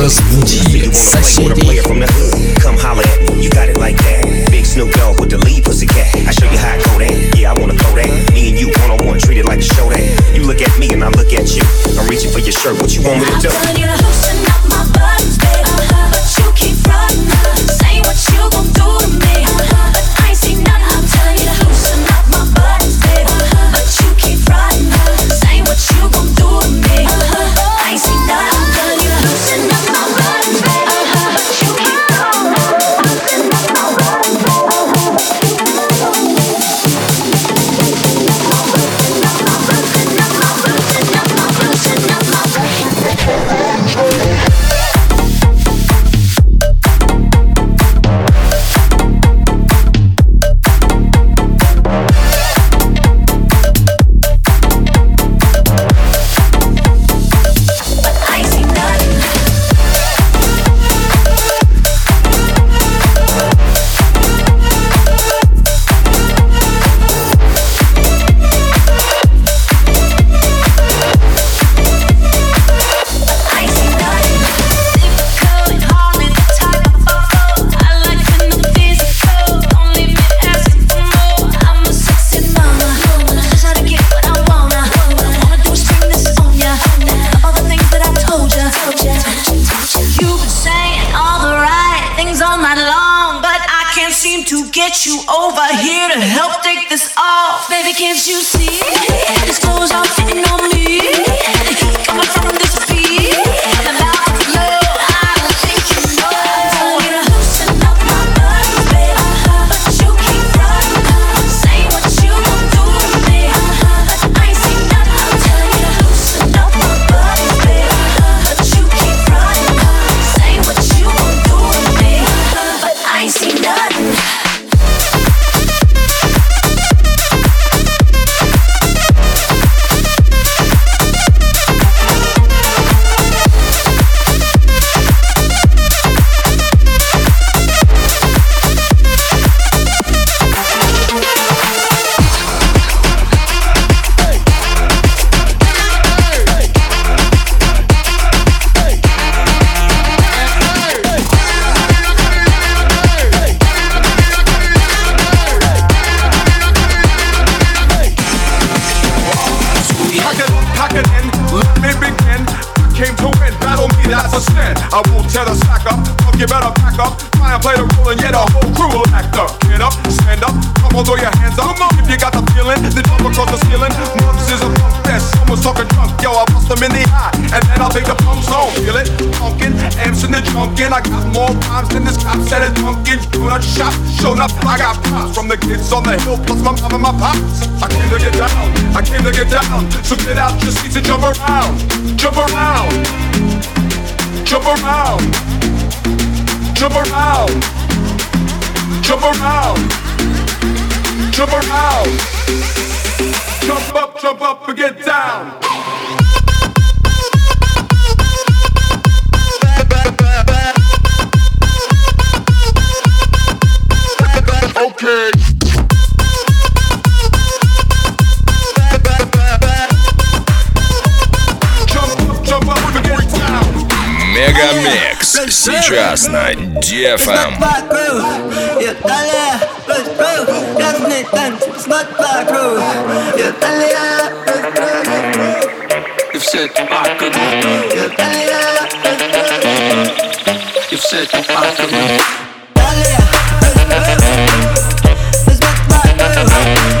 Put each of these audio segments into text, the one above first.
Разбуди соседей. from the hood. Come holler at me, you got it like that. Big Snoop Dogg with the lead pussycat. I show you how I go that. Yeah, I wanna throw that. Me and you one on one, treat it like a show that. You look at me and I look at you. I'm reaching for your shirt, what you want me to do? Get you over here to help take this off. Baby, can't you see? These clothes are fitting on me. Doing shot, showing up, I got props from the kids on the hill, plus my mom and my pops. I came to get down, I came to get down. So get out your seats and jump around, jump around, jump around, jump around, jump around, jump around, jump up, jump up and get down. Вокруг. Я далее, И все это далее, и все это паково далее, вокруг. Я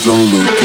eyes on look.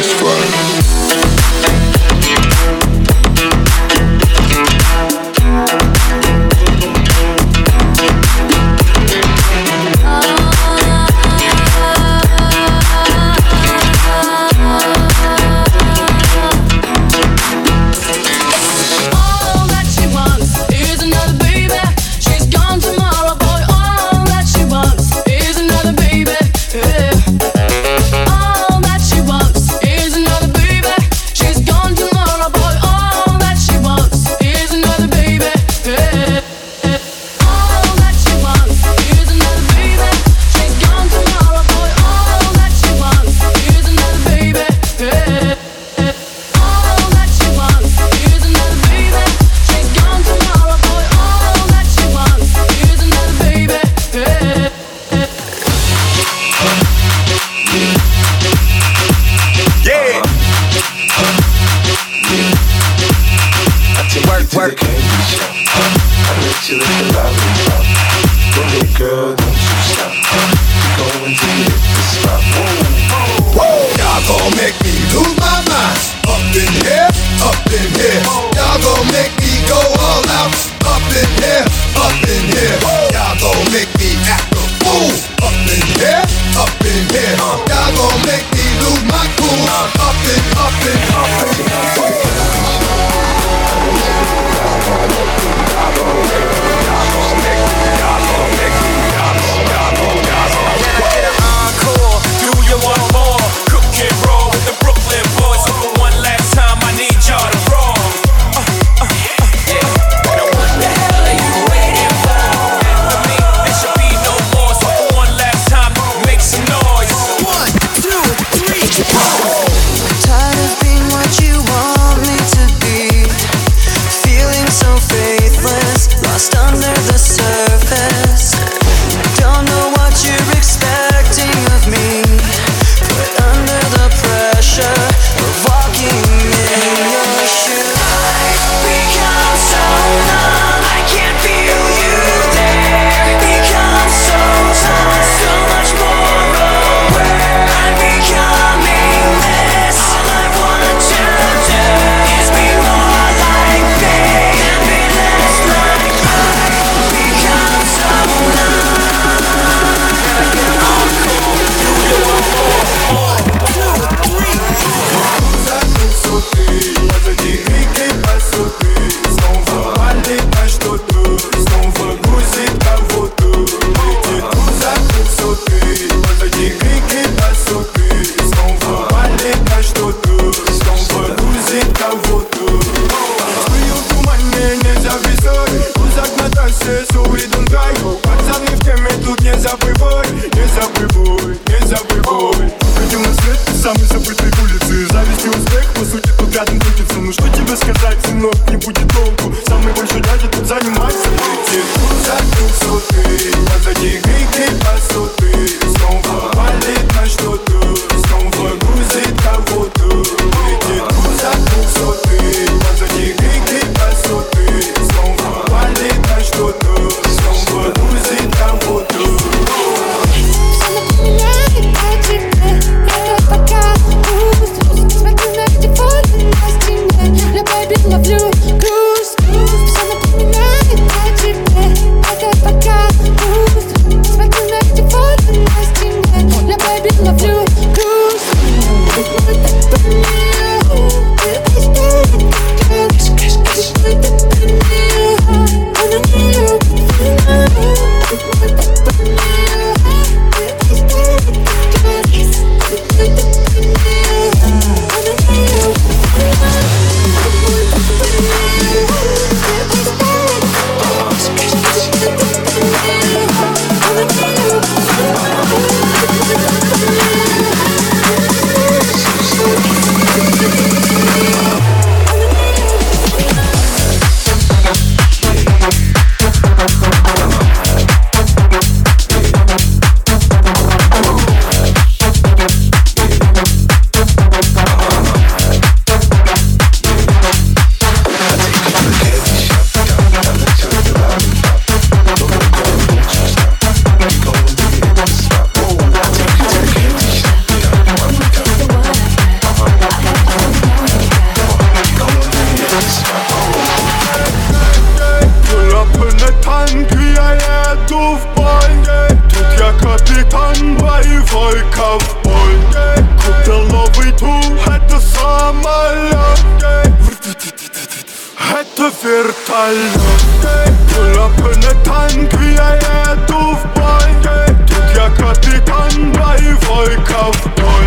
той ковбой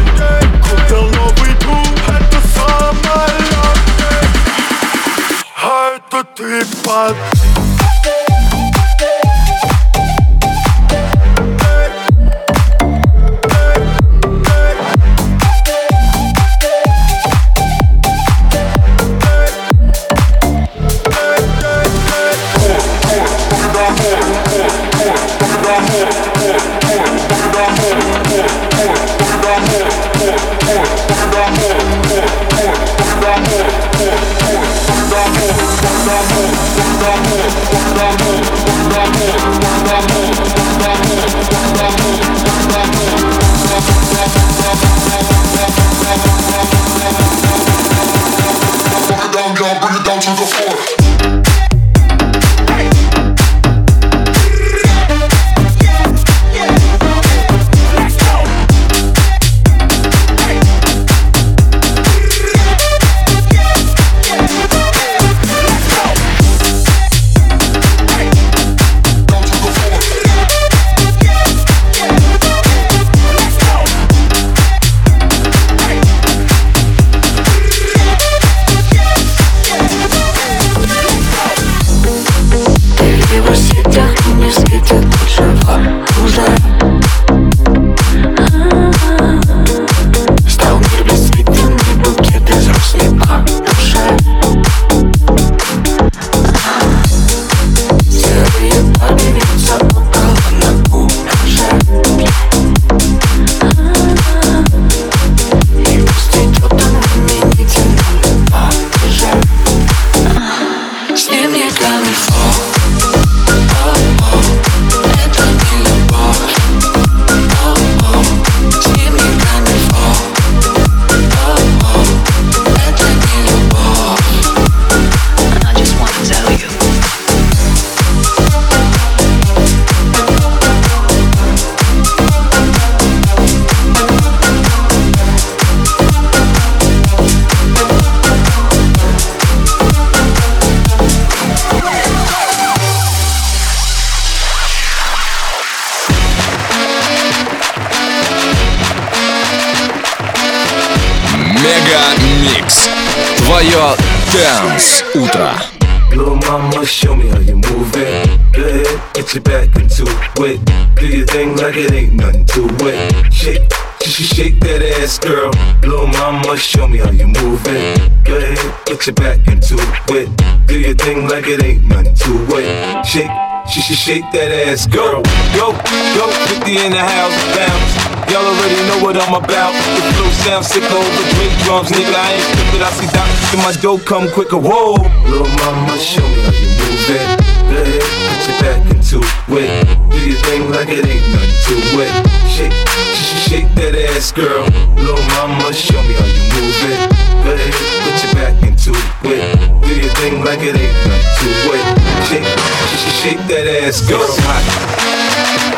Купил новый дуб, это самолет А это ты подпись amor Dance утро. Little mama, show me how you move it. Go ahead, get your back into it. Do your thing like it ain't nothing to it. Shake, sh- sh- shake that ass, girl. Little mama, show me how you move it. Go ahead, get your back into it. Do your thing like it ain't nothing to it. Shake, sh- should shake that ass, girl. Go, go, 50 in the house, bounce. Y'all already know what I'm about. The flow sounds sick over Drake drums, nigga. I ain't stupid. I see doctors in my dough come quicker. Whoa, little mama, show me how you move it. Go ahead, put your back into it. Do your thing like it ain't nothing to it. Shake, sh- shake that ass, girl. Little mama, show me how you move it. Go ahead, kick that ass, go. hot.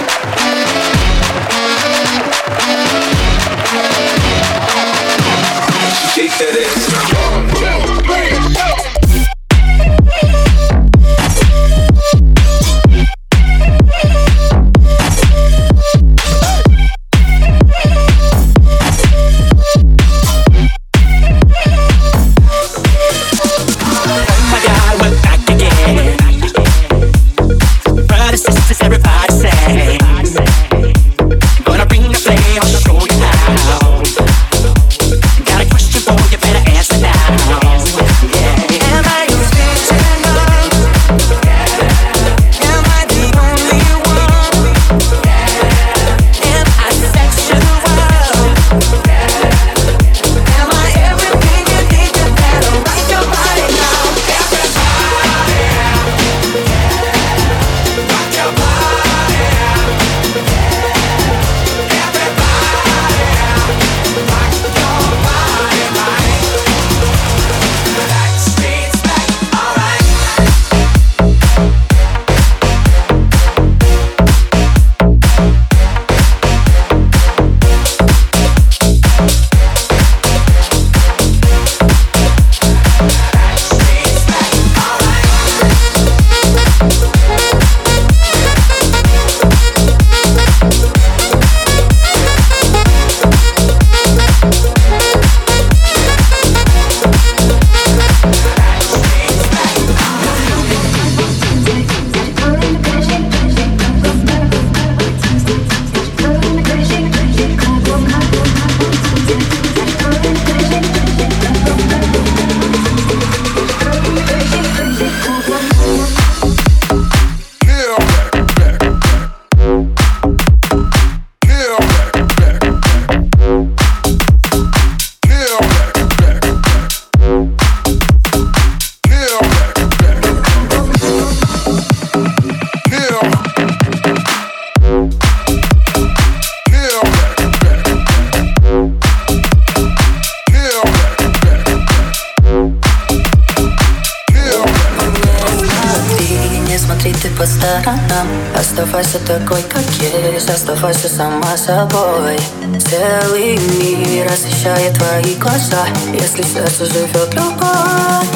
Оставайся сама собой. Целый мир освещает твои глаза Если сердце живет любовь.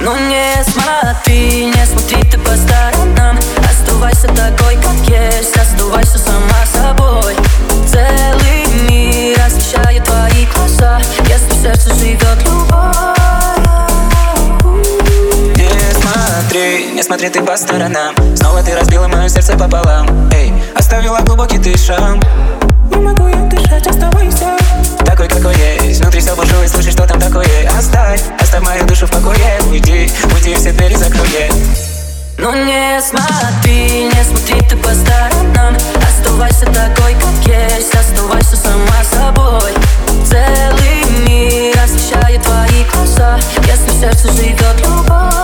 Ну не смотри, не смотри ты по сторонам. Оставайся такой, как есть Оставайся сама собой. Целый мир освещает твои глаза Если сердце живет любовь смотри, не смотри ты по сторонам. Снова ты разбила мое сердце пополам. Эй, оставила глубокий ты шрам Не могу я дышать, оставайся. Такой, какой есть. Внутри все буржуй, слышишь, что там такое? Оставь, оставь мою душу в покое. Уйди, уйди, все двери закрой. Ну не смотри, не смотри ты по сторонам. Оставайся такой, как есть. Оставайся сама собой. Целый мир освещает твои глаза. Если сердце живет любовь,